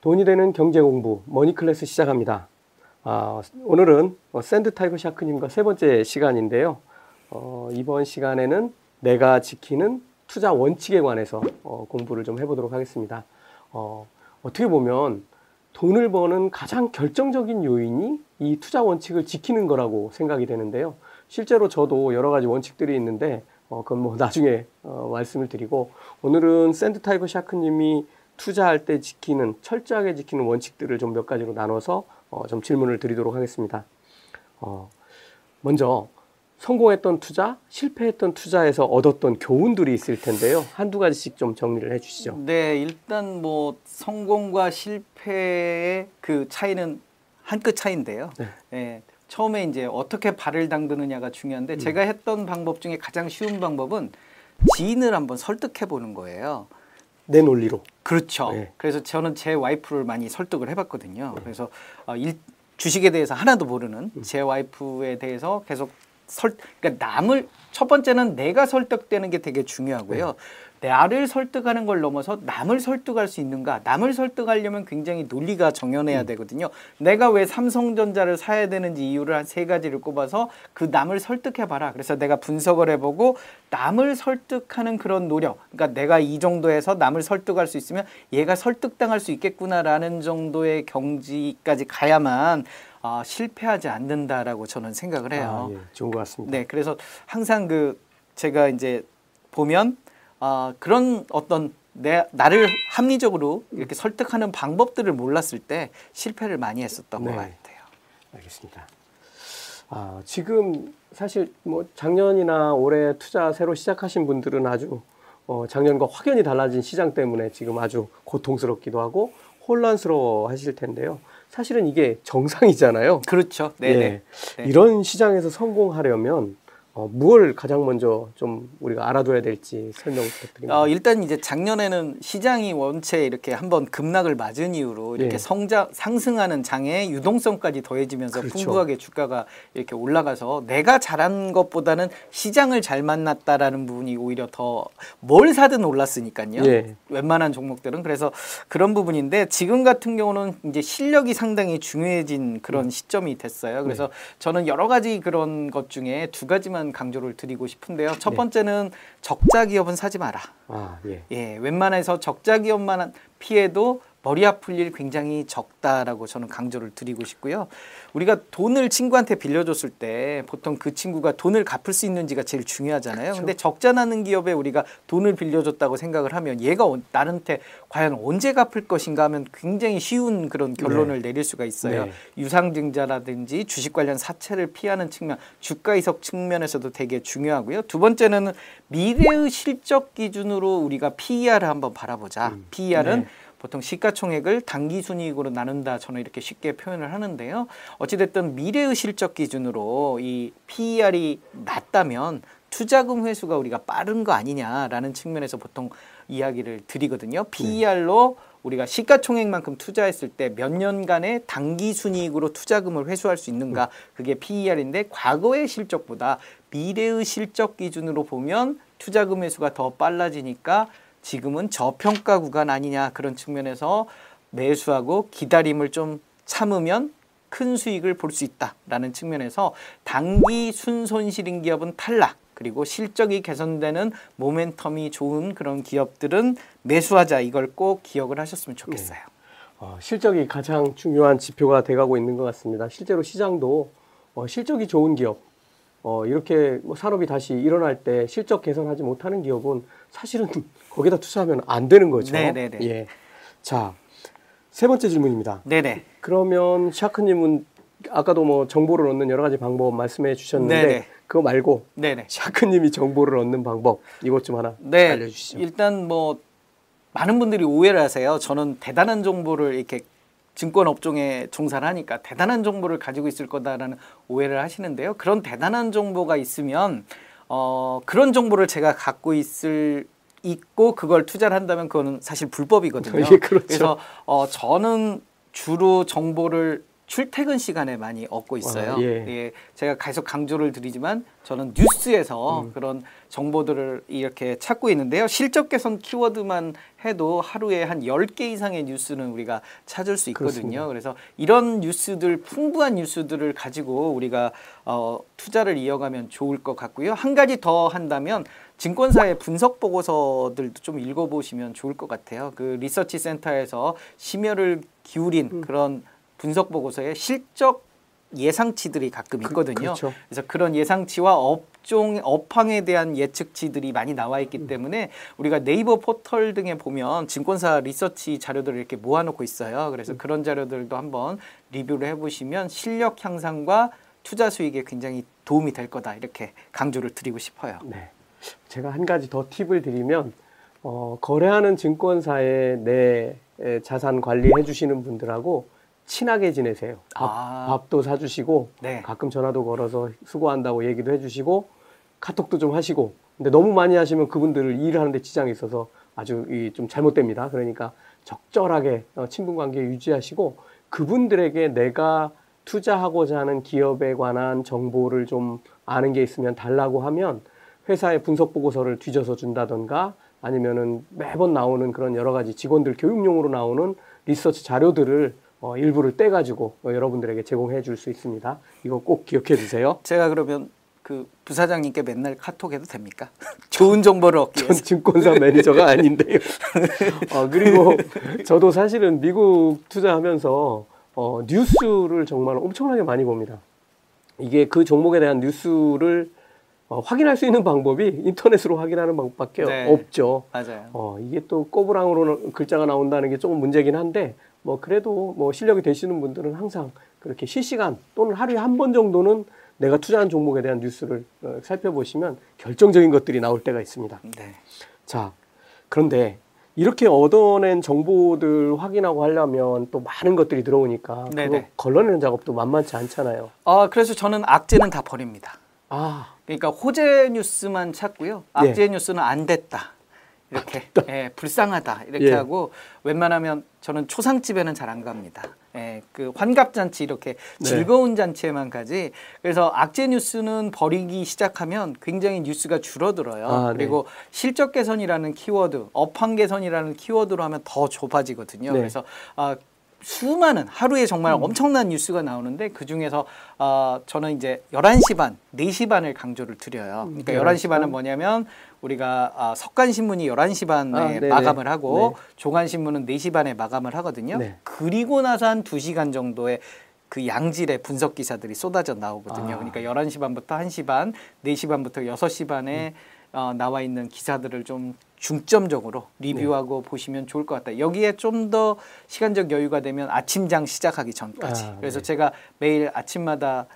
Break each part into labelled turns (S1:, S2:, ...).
S1: 돈이 되는 경제 공부 Money Class 시작합니다. 아, 오늘은 어, Sand Tiger Shark님과 세 번째 시간인데요. 어, 이번 시간에는 내가 지키는 투자 원칙에 관해서 어, 공부를 좀 해보도록 하겠습니다. 어, 어떻게 보면 돈을 버는 가장 결정적인 요인이 이 투자 원칙을 지키는 거라고 생각이 되는데요. 실제로 저도 여러 가지 원칙들이 있는데 어, 그건 뭐 나중에 어, 말씀을 드리고 오늘은 Sand Tiger Shark님이 투자할 때 지키는 철저하게 지키는 원칙들을 좀 몇 가지로 나눠서 어, 좀 질문을 드리도록 하겠습니다. 어, 먼저 성공했던 투자, 실패했던 투자에서 얻었던 교훈들이 있을 텐데요. 한두 가지씩 좀 정리를 해 주시죠.
S2: 네, 일단 뭐 성공과 실패의 그 차이는 한 끗 차이인데요.
S1: 네.
S2: 예, 처음에 이제 어떻게 발을 담그느냐가 중요한데 제가 했던 방법 중에 가장 쉬운 방법은 지인을 한번 설득해 보는 거예요.
S1: 내 논리로.
S2: 그렇죠.
S1: 네.
S2: 그래서 저는 제 와이프를 많이 설득을 해봤거든요. 그래서 어, 일, 주식에 대해서 하나도 모르는 제 와이프에 대해서 계속 설, 그러니까 남을 첫 번째는 내가 설득되는 게 되게 중요하고요. 나를 설득하는 걸 넘어서 남을 설득할 수 있는가? 남을 설득하려면 굉장히 논리가 정연해야 되거든요. 내가 왜 삼성전자를 사야 되는지 이유를 한 세 가지를 꼽아서 그 남을 설득해 봐라. 그래서 내가 분석을 해보고 남을 설득하는 그런 노력. 그러니까 내가 이 정도에서 남을 설득할 수 있으면 얘가 설득당할 수 있겠구나라는 정도의 경지까지 가야만 아, 실패하지 않는다라고 저는 생각을 해요.
S1: 아, 예, 좋은 것 같습니다.
S2: 네, 그래서 항상 그 제가 이제 보면 아 그런 어떤 내 나를 합리적으로 이렇게 설득하는 방법들을 몰랐을 때 실패를 많이 했었던
S1: 네.
S2: 것 같아요.
S1: 알겠습니다. 아, 지금 사실 뭐 작년이나 올해 투자 새로 시작하신 분들은 아주 어, 작년과 확연히 달라진 시장 때문에 지금 아주 고통스럽기도 하고 혼란스러워 하실 텐데요. 사실은 이게 정상이잖아요.
S2: 그렇죠. 네, 네.
S1: 예. 이런 시장에서 성공하려면 어, 무엇을 가장 먼저 좀 우리가 알아둬야 될지 설명 부탁드립니다.
S2: 어, 일단 이제 작년에는 시장이 원체 이렇게 한번 급락을 맞은 이후로 이렇게
S1: 예.
S2: 성장 상승하는 장에 유동성까지 더해지면서
S1: 그렇죠.
S2: 풍부하게 주가가 이렇게 올라가서 내가 잘한 것보다는 시장을 잘 만났다라는 부분이 오히려 더 뭘 사든 올랐으니까요.
S1: 예.
S2: 웬만한 종목들은 그래서 그런 부분인데 지금 같은 경우는 이제 실력이 상당히 중요해진 그런
S1: 음.
S2: 시점이 됐어요. 그래서
S1: 네.
S2: 저는 여러 가지 그런 것 중에 두 가지만 강조를 드리고 싶은데요. 첫
S1: 네.
S2: 번째는 적자 기업은 사지 마라.
S1: 아, 예.
S2: 예, 웬만해서 적자 기업만 피해도 머리 아플 일 굉장히 적다라고 저는 강조를 드리고 싶고요. 우리가 돈을 친구한테 빌려줬을 때 보통 그 친구가 돈을 갚을 수 있는지가 제일 중요하잖아요.
S1: 그렇죠.
S2: 근데 적자 나는 기업에 우리가 돈을 빌려줬다고 생각을 하면 얘가 어- 나한테 과연 언제 갚을 것인가 하면 굉장히 쉬운 그런 결론을 내릴 수가 있어요.
S1: 네.
S2: 유상증자라든지 주식 관련 사채를 피하는 측면, 주가 이석 측면에서도 되게 중요하고요. 두 번째는 미래의 실적 기준으로 우리가 PER을 한번 바라보자.
S1: 음.
S2: PER은
S1: 네.
S2: 보통 시가총액을 단기 순이익으로 나눈다 저는 이렇게 쉽게 표현을 하는데요. 어찌됐든 미래의 실적 기준으로 이 PER이 낮다면 투자금 회수가 우리가 빠른 거 아니냐라는 측면에서 보통 이야기를 드리거든요. PER로 우리가 시가총액만큼 투자했을 때 몇 년간의 단기 순이익으로 투자금을 회수할 수 있는가 그게 PER인데 과거의 실적보다 미래의 실적 기준으로 보면 투자금 회수가 더 빨라지니까 지금은 저평가 구간 아니냐 그런 측면에서 매수하고 기다림을 좀 참으면 큰 수익을 볼 수 있다라는 측면에서 단기 순손실인 기업은 탈락 그리고 실적이 개선되는 모멘텀이 좋은 그런 기업들은 매수하자 이걸 꼭 기억을 하셨으면 좋겠어요.
S1: 어, 실적이 가장 중요한 지표가 돼가고 있는 것 같습니다. 실제로 시장도 어, 실적이 좋은 기업, 어, 이렇게 뭐 산업이 다시 일어날 때 실적 개선하지 못하는 기업은 사실은 거기다 투자하면 안 되는 거죠.
S2: 네네네.
S1: 예. 자, 세 번째 질문입니다.
S2: 네네.
S1: 그러면 샤크님은 아까도 뭐 정보를 얻는 여러 가지 방법 말씀해 주셨는데
S2: 네네.
S1: 그거 말고
S2: 네네.
S1: 샤크님이 정보를 얻는 방법 이것 좀 하나
S2: 네.
S1: 알려주시죠.
S2: 일단 뭐 많은 분들이 오해를 하세요. 저는 대단한 정보를 이렇게 증권 업종에 종사를 하니까 대단한 정보를 가지고 있을 거다라는 오해를 하시는데요. 그런 대단한 정보가 있으면 어 그런 정보를 제가 갖고 있을 있고 그걸 투자를 한다면 그거는 사실 불법이거든요.
S1: 예, 그렇죠.
S2: 그래서 어 저는 주로 정보를 출퇴근 시간에 많이 얻고 있어요.
S1: 아, 예.
S2: 제가 계속 강조를 드리지만 저는 뉴스에서
S1: 음.
S2: 그런 정보들을 이렇게 찾고 있는데요. 실적 개선 키워드만 해도 하루에 한 10개 이상의 뉴스는 우리가 찾을 수 있거든요.
S1: 그렇습니다.
S2: 그래서 이런 뉴스들 풍부한 뉴스들을 가지고 우리가 어, 투자를 이어가면 좋을 것 같고요. 한 가지 더 한다면 증권사의 분석 보고서들도 좀 읽어보시면 좋을 것 같아요. 그 리서치 센터에서 심혈을 기울인
S1: 음.
S2: 그런 분석 보고서에 실적 예상치들이 가끔 있거든요.
S1: 그, 그렇죠.
S2: 그래서 그런 예상치와 업종 업황에 대한 예측치들이 많이 나와 있기 때문에 우리가 네이버 포털 등에 보면 증권사 리서치 자료들을 이렇게 모아놓고 있어요. 그래서 그런 자료들도 한번 리뷰를 해보시면 실력 향상과 투자 수익에 굉장히 도움이 될 거다 이렇게 강조를 드리고 싶어요.
S1: 네. 제가 한 가지 더 팁을 드리면 어, 거래하는 증권사에 내 에, 자산 관리해 주시는 분들하고 친하게 지내세요. 밥,
S2: 아.
S1: 밥도 사주시고
S2: 네.
S1: 가끔 전화도 걸어서 수고한다고 얘기도 해주시고 카톡도 좀 하시고 근데 너무 많이 하시면 그분들을 일을 하는데 지장이 있어서 아주 이 좀 잘못됩니다. 그러니까 적절하게 어, 친분 관계 유지하시고 그분들에게 내가 투자하고자 하는 기업에 관한 정보를 좀 아는 게 있으면 달라고 하면 회사의 분석 보고서를 뒤져서 준다던가 아니면은 매번 나오는 그런 여러 가지 직원들 교육용으로 나오는 리서치 자료들을 어, 일부를 떼가지고 어, 여러분들에게 제공해 줄 수 있습니다. 이거 꼭 기억해 주세요.
S2: 제가 그러면 그 부사장님께 맨날 카톡해도 됩니까? 좋은 정보를 얻기
S1: 전
S2: 위해서.
S1: 증권사 매니저가 아닌데요. 어, 그리고 저도 사실은 미국 투자하면서 어, 뉴스를 정말 엄청나게 많이 봅니다. 이게 그 종목에 대한 뉴스를 어, 확인할 수 있는 방법이 인터넷으로 확인하는 방법밖에
S2: 네.
S1: 없죠.
S2: 맞아요.
S1: 어, 이게 또 꼬부랑으로 글자가 나온다는 게 조금 문제긴 한데, 뭐, 그래도 뭐 실력이 되시는 분들은 항상 그렇게 실시간 또는 하루에 한 번 정도는 내가 투자한 종목에 대한 뉴스를 어, 살펴보시면 결정적인 것들이 나올 때가 있습니다.
S2: 네.
S1: 자, 그런데 이렇게 얻어낸 정보들 확인하고 하려면 또 많은 것들이 들어오니까 그거
S2: 네네.
S1: 걸러내는 작업도 만만치 않잖아요.
S2: 아 그래서 저는 악재는 다 버립니다.
S1: 아,
S2: 그러니까 호재 뉴스만 찾고요.
S1: 예.
S2: 악재 뉴스는 안 됐다. 이렇게 예, 불쌍하다 이렇게
S1: 예.
S2: 하고 웬만하면 저는 초상집에는 잘 안 갑니다. 예, 그 환갑 잔치 이렇게
S1: 네.
S2: 즐거운 잔치에만 가지. 그래서 악재 뉴스는 버리기 시작하면 굉장히 뉴스가 줄어들어요.
S1: 아, 네.
S2: 그리고 실적 개선이라는 키워드, 업황 개선이라는 키워드로 하면 더 좁아지거든요.
S1: 네.
S2: 그래서 아, 수많은 하루에 정말 엄청난 뉴스가 나오는데 그 중에서 어, 저는 이제 11시 반, 4시 반을 강조를 드려요. 그러니까
S1: 11시
S2: 11시 반은
S1: 반?
S2: 뭐냐면 우리가 아, 석간신문이 11시 반에
S1: 아.
S2: 마감을 하고
S1: 네.
S2: 종간신문은 4시 반에 마감을 하거든요.
S1: 네.
S2: 그리고 나서 한 2시간 정도의 그 양질의 분석 기사들이 쏟아져 나오거든요.
S1: 아.
S2: 그러니까 11시 반부터 1시 반, 4시 반부터 6시 반에
S1: 음.
S2: 어, 나와 있는 기사들을 좀 중점적으로 리뷰하고
S1: 네.
S2: 보시면 좋을 것 같다. 여기에 좀 더 시간적 여유가 되면 아침장 시작하기 전까지.
S1: 아,
S2: 그래서
S1: 네.
S2: 제가 매일 아침마다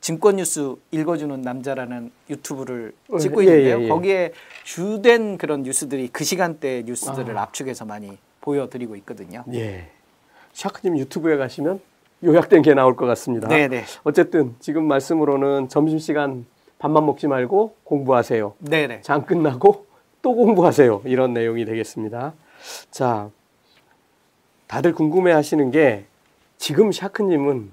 S2: 증권 뉴스 읽어주는 남자라는 유튜브를
S1: 어,
S2: 찍고
S1: 예,
S2: 있는데요.
S1: 예, 예.
S2: 거기에 주된 그런 뉴스들이 그 시간대 뉴스들을
S1: 아.
S2: 압축해서 많이 보여드리고 있거든요.
S1: 예. 샤크님 유튜브에 가시면 요약된 게 나올 것 같습니다.
S2: 네네.
S1: 어쨌든 지금 말씀으로는 점심시간 밥만 먹지 말고 공부하세요.
S2: 네네.
S1: 장 끝나고 또 공부하세요. 이런 내용이 되겠습니다. 자, 다들 궁금해 하시는 게 지금 샤크님은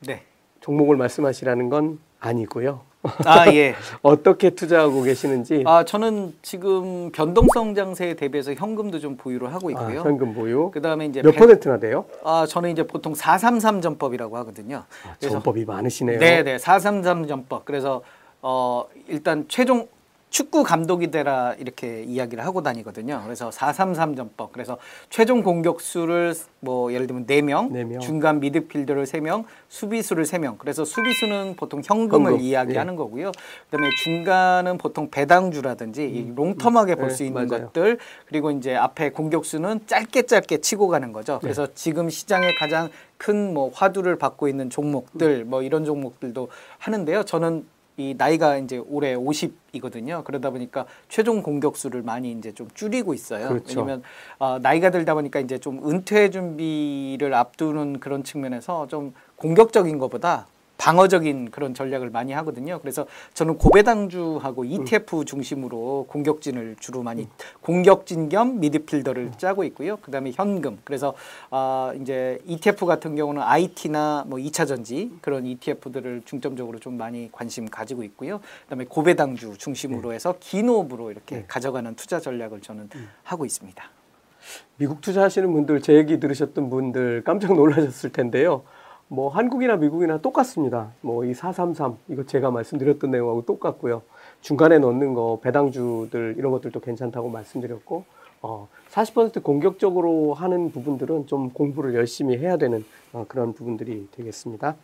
S2: 네.
S1: 종목을 말씀하시라는 건 아니고요.
S2: 아 예.
S1: 어떻게 투자하고 계시는지
S2: 아 저는 지금 변동성 장세에 대비해서 현금도 좀 보유를 하고
S1: 아,
S2: 있고요.
S1: 현금 보유
S2: 그 다음에 이제
S1: 몇
S2: 백-
S1: 퍼센트나 돼요?
S2: 아 저는 이제 보통 433 전법이라고 하거든요.
S1: 아, 전법이 많으시네요.
S2: 네 네 433 전법. 그래서 어 일단 최종 축구 감독이 되라 이렇게 이야기를 하고 다니거든요. 그래서 433 전법. 그래서 최종 공격수를 뭐 예를 들면 4명,
S1: 네 명.
S2: 중간 미드필더를 3명, 수비수를 3명. 그래서 수비수는 보통 현금을
S1: 현금,
S2: 이야기하는 거고요. 그다음에 중간은 보통 배당주라든지 이 롱텀하게 볼
S1: 네,
S2: 수 있는
S1: 맞아요.
S2: 것들 그리고 이제 앞에 공격수는 짧게 짧게 치고 가는 거죠. 그래서 지금 시장에 가장 큰 뭐 화두를 받고 있는 종목들 뭐 이런 종목들도 하는데요. 저는 이 나이가 이제 올해 50이거든요. 그러다 보니까 최종 공격수를 많이 이제 좀 줄이고 있어요.
S1: 그렇죠.
S2: 왜냐면 어, 나이가 들다 보니까 이제 좀 은퇴 준비를 앞두는 그런 측면에서 좀 공격적인 것보다 방어적인 그런 전략을 많이 하거든요. 그래서 저는 고배당주하고 ETF 중심으로 공격진을 주로 많이 공격진 겸 미드필더를 짜고 있고요. 그다음에 현금. 그래서 아 이제 ETF 같은 경우는 IT나 뭐 2차 전지 그런 ETF들을 중점적으로 좀 많이 관심 가지고 있고요. 그다음에 고배당주 중심으로 해서 기노브로 이렇게
S1: 네.
S2: 가져가는 투자 전략을 저는 하고 있습니다.
S1: 미국 투자하시는 분들 제 얘기 들으셨던 분들 깜짝 놀라셨을 텐데요. 뭐 한국이나 미국이나 똑같습니다. 뭐 이 433 이거 제가 말씀드렸던 내용하고 똑같고요. 중간에 넣는 거 배당주들 이런 것들도 괜찮다고 말씀드렸고 어, 40% 공격적으로 하는 부분들은 좀 공부를 열심히 해야 되는 어, 그런 부분들이 되겠습니다.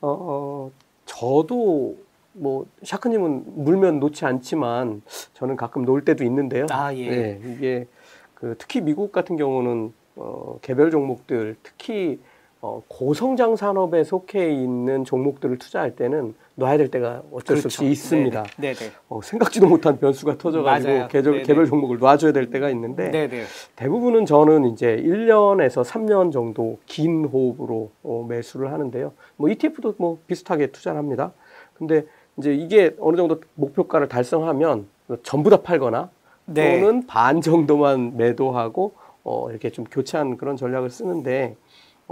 S1: 어, 어, 저도 뭐 샤크님은 물면 놓지 않지만 저는 가끔 놀 때도 있는데요.
S2: 아, 예.
S1: 네, 이게 그 특히 미국 같은 경우는 어, 개별 종목들 특히 어, 고성장 산업에 속해 있는 종목들을 투자할 때는 놔야 될 때가 어쩔 수 없이 있습니다.
S2: 네네. 네네.
S1: 어, 생각지도 못한 변수가 터져가지고. 개별,
S2: 네네.
S1: 개별 종목을 놔줘야 될 때가 있는데
S2: 네네.
S1: 대부분은 저는 이제 1년에서 3년 정도 긴 호흡으로 어, 매수를 하는데요. 뭐 ETF도 뭐 비슷하게 투자를 합니다. 근데 이제 이게 어느 정도 목표가를 달성하면 전부 다 팔거나
S2: 네.
S1: 또는 반 정도만 매도하고 어, 이렇게 좀 교체한 그런 전략을 쓰는데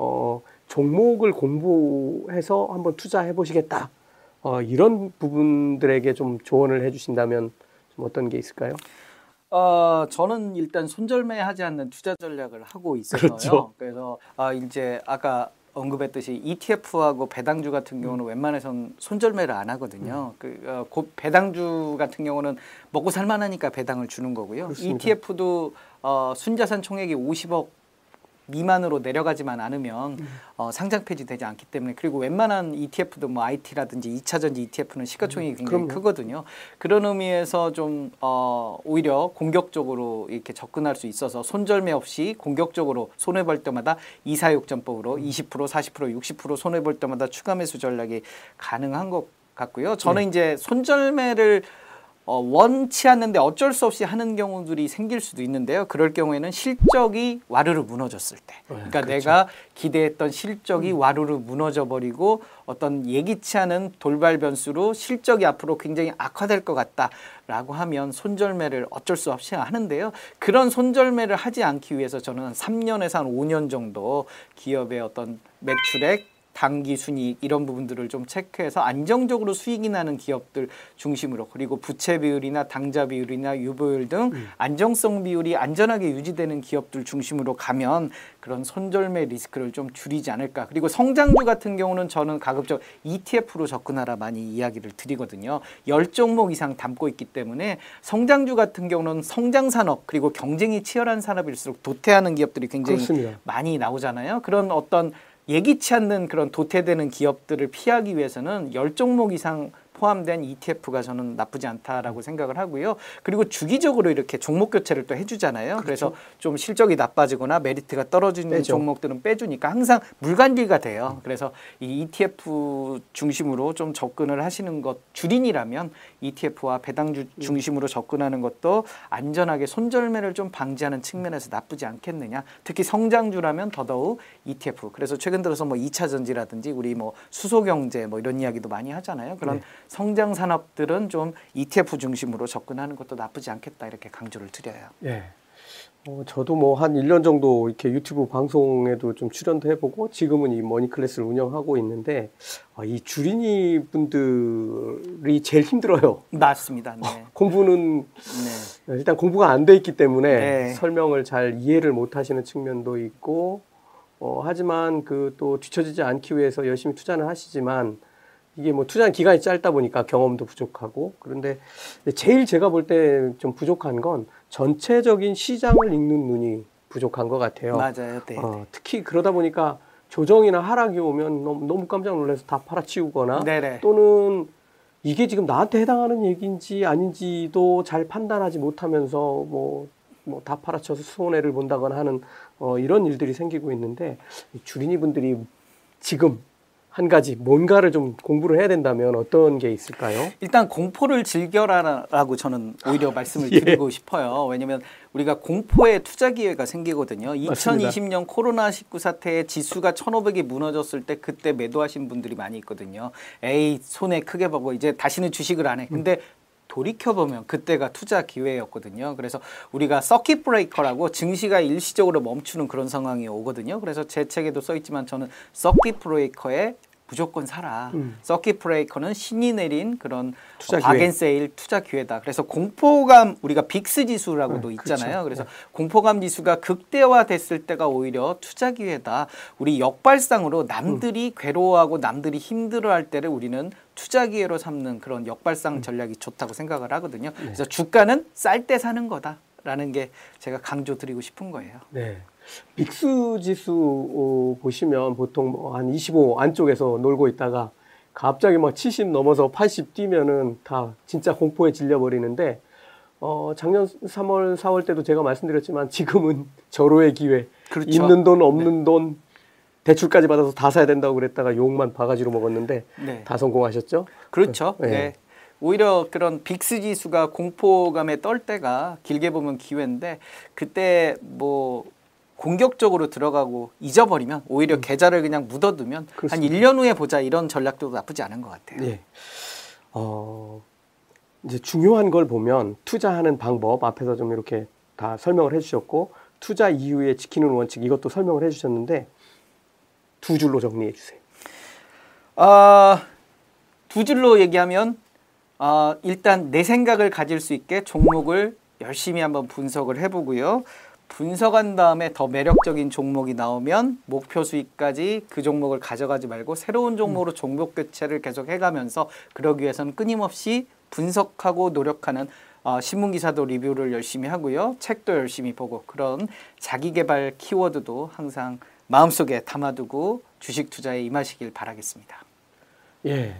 S1: 어, 종목을 공부해서 한번 투자해 보시겠다. 어, 이런 부분들에게 좀 조언을 해 주신다면 좀 어떤 게 있을까요?
S2: 어, 저는 일단 손절매하지 않는 투자 전략을 하고 있어서요.
S1: 그렇죠.
S2: 그래서 아, 이제 아까 언급했듯이 ETF하고 배당주 같은 경우는 웬만해선 손절매를 안 하거든요. 그 어, 고, 배당주 같은 경우는 먹고 살만하니까 배당을 주는 거고요.
S1: 그렇습니다.
S2: ETF도 어, 순자산 총액이 50억 미만으로 내려가지만 않으면 어, 상장 폐지 되지 않기 때문에 그리고 웬만한 ETF도 뭐 IT라든지 2차 전지 ETF는 시가총액이 굉장히
S1: 그럼요.
S2: 크거든요. 그런 의미에서 좀 어, 오히려 공격적으로 이렇게 접근할 수 있어서 손절매 없이 공격적으로 손해 볼 때마다 이사육전법으로 20% 40% 60% 손해 볼 때마다 추가 매수 전략이 가능한 것 같고요. 저는 이제 손절매를 어, 원치 않는데 어쩔 수 없이 하는 경우들이 생길 수도 있는데요. 그럴 경우에는 실적이 와르르 무너졌을 때. 그러니까
S1: 그렇죠.
S2: 내가 기대했던 실적이 와르르 무너져 버리고 어떤 예기치 않은 돌발 변수로 실적이 앞으로 굉장히 악화될 것 같다라고 하면 손절매를 어쩔 수 없이 하는데요. 그런 손절매를 하지 않기 위해서 저는 3년에서 한 5년 정도 기업의 어떤 매출액 단기 순이익 이런 부분들을 좀 체크해서 안정적으로 수익이 나는 기업들 중심으로 그리고 부채 비율이나 당자 비율이나 유보율 등 안정성 비율이 안전하게 유지되는 기업들 중심으로 가면 그런 손절매 리스크를 좀 줄이지 않을까. 그리고 성장주 같은 경우는 저는 가급적 ETF로 접근하라 많이 이야기를 드리거든요. 열 종목 이상 담고 있기 때문에 성장주 같은 경우는 성장 산업 그리고 경쟁이 치열한 산업일수록 도태하는 기업들이 굉장히
S1: 그렇습니다.
S2: 많이 나오잖아요. 그런 어떤 예기치 않는 그런 도태되는 기업들을 피하기 위해서는 열 종목 이상 포함된 ETF가 저는 나쁘지 않다라고 생각을 하고요. 그리고 주기적으로 이렇게 종목 교체를 또 해주잖아요. 그래서좀 실적이 나빠지거나 메리트가 떨어지는
S1: 빼죠.
S2: 종목들은 빼주니까 항상 물관리가 돼요. 그래서 이 ETF 중심으로 좀 접근을 하시는 것 주린이라면 ETF와 배당주 중심으로 접근하는 것도 안전하게 손절매를 좀 방지하는 측면에서 나쁘지 않겠느냐. 특히 성장주라면 더더욱 ETF. 그래서 최근 들어서 뭐 2차 전지라든지 우리 뭐 수소 경제 뭐 이런 이야기도 많이 하잖아요. 그런
S1: 네.
S2: 성장 산업들은 좀 ETF 중심으로 접근하는 것도 나쁘지 않겠다 이렇게 강조를 드려요.
S1: 예. 어, 저도 뭐 한 1년 정도 이렇게 유튜브 방송에도 좀 출연도 해보고 지금은 이 Money Class를 운영하고 있는데 아, 이 주린이 분들이 제일 힘들어요.
S2: 맞습니다. 네.
S1: 공부는
S2: 네.
S1: 일단 공부가 안 돼 있기 때문에
S2: 네.
S1: 설명을 잘 이해를 못 하시는 측면도 있고 어, 하지만 그 또 뒤처지지 않기 위해서 열심히 투자는 하시지만 이게 뭐 투자한 기간이 짧다 보니까 경험도 부족하고 그런데 제일 제가 볼 때 좀 부족한 건 전체적인 시장을 읽는 눈이 부족한 것 같아요.
S2: 맞아요. 네.
S1: 어, 특히 그러다 보니까 조정이나 하락이 오면 너무, 너무 깜짝 놀라서 다 팔아치우거나
S2: 네네.
S1: 또는 이게 지금 나한테 해당하는 얘기인지 아닌지도 잘 판단하지 못하면서 뭐, 뭐 다 팔아쳐서 손해를 본다거나 하는 어, 이런 일들이 생기고 있는데 이 주린이 분들이 지금 한 가지 뭔가를 좀 공부를 해야 된다면 어떤 게 있을까요?
S2: 일단 공포를 즐겨라라고 저는 오히려 말씀을
S1: 예.
S2: 드리고 싶어요. 왜냐하면 우리가 공포의 투자 기회가 생기거든요.
S1: 맞습니다.
S2: 2020년 코로나 19 사태에 지수가 1,500이 무너졌을 때 그때 매도하신 분들이 많이 있거든요. 에이 손해 크게 보고 이제 다시는 주식을 안 해. 근데 돌이켜 보면 그때가 투자 기회였거든요. 그래서 우리가 서킷 브레이커라고 증시가 일시적으로 멈추는 그런 상황이 오거든요. 그래서 제 책에도 써 있지만 저는 서킷 브레이커에 무조건 사라.
S1: 음.
S2: 서킷 브레이커는 신이 내린 그런
S1: 투자
S2: 어,
S1: 기회.
S2: 바겐 세일 투자 기회다. 그래서 공포감 우리가 VIX 지수라고도
S1: 네,
S2: 있잖아요.
S1: 그렇죠.
S2: 그래서 공포감 지수가 극대화됐을 때가 오히려 투자 기회다. 우리 역발상으로 남들이 괴로워하고 남들이 힘들어할 때를 우리는 투자 기회로 삼는 그런 역발상
S1: 음.
S2: 전략이 좋다고 생각을 하거든요.
S1: 네.
S2: 그래서 주가는 쌀 때 사는 거다라는 게 제가 강조 드리고 싶은 거예요.
S1: 네. 빅스 지수 어, 보시면 보통 뭐 한 25 안쪽에서 놀고 있다가 갑자기 막 70 넘어서 80 뛰면은 다 진짜 공포에 질려 버리는데 어, 작년 3월, 4월 때도 제가 말씀드렸지만 지금은 절호의 기회.
S2: 그렇죠.
S1: 있는 돈, 없는 돈 대출까지 받아서 다 사야 된다고 그랬다가 욕만 바가지로 먹었는데
S2: 네.
S1: 다 성공하셨죠?
S2: 그렇죠.
S1: 네.
S2: 네. 오히려 그런 빅스 지수가 공포감에 떨 때가 길게 보면 기회인데 그때 뭐 공격적으로 들어가고 잊어버리면 오히려 계좌를 그냥 묻어두면
S1: 음. 그렇습니다.
S2: 한 1년 후에 보자 이런 전략도 나쁘지 않은 것 같아요.
S1: 예. 어, 이제 중요한 걸 보면 투자하는 방법 앞에서 좀 이렇게 다 설명을 해주셨고 투자 이후에 지키는 원칙 이것도 설명을 해주셨는데 두 줄로 정리해 주세요.
S2: 아, 두 줄로 얘기하면 아, 일단 내 생각을 가질 수 있게 종목을 열심히 한번 분석을 해보고요. 분석한 다음에 더 매력적인 종목이 나오면 목표 수익까지 그 종목을 가져가지 말고 새로운 종목으로 종목 교체를 계속 해가면서 그러기 위해서는 끊임없이 분석하고 노력하는 어, 신문 기사도 리뷰를 열심히 하고요. 책도 열심히 보고 그런 자기 개발 키워드도 항상 마음속에 담아두고 주식 투자에 임하시길 바라겠습니다.
S1: 예.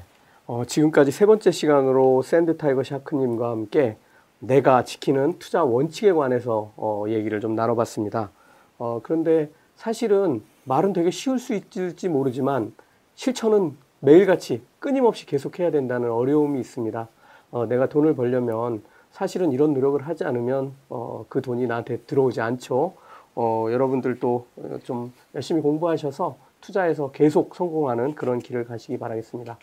S1: 어, 지금까지 세 번째 시간으로 Sand Tiger Shark님과 함께 내가 지키는 투자 원칙에 관해서 어, 얘기를 좀 나눠봤습니다. 어, 그런데 사실은 말은 되게 쉬울 수 있을지 모르지만 실천은 매일같이 끊임없이 계속해야 된다는 어려움이 있습니다. 어, 내가 돈을 벌려면 사실은 이런 노력을 하지 않으면 어, 그 돈이 나한테 들어오지 않죠. 어, 여러분들도 어, 좀 열심히 공부하셔서 투자에서 계속 성공하는 그런 길을 가시기 바라겠습니다.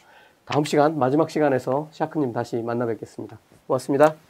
S1: 다음 시간 마지막 시간에서 샤크님 다시 만나 뵙겠습니다. 고맙습니다.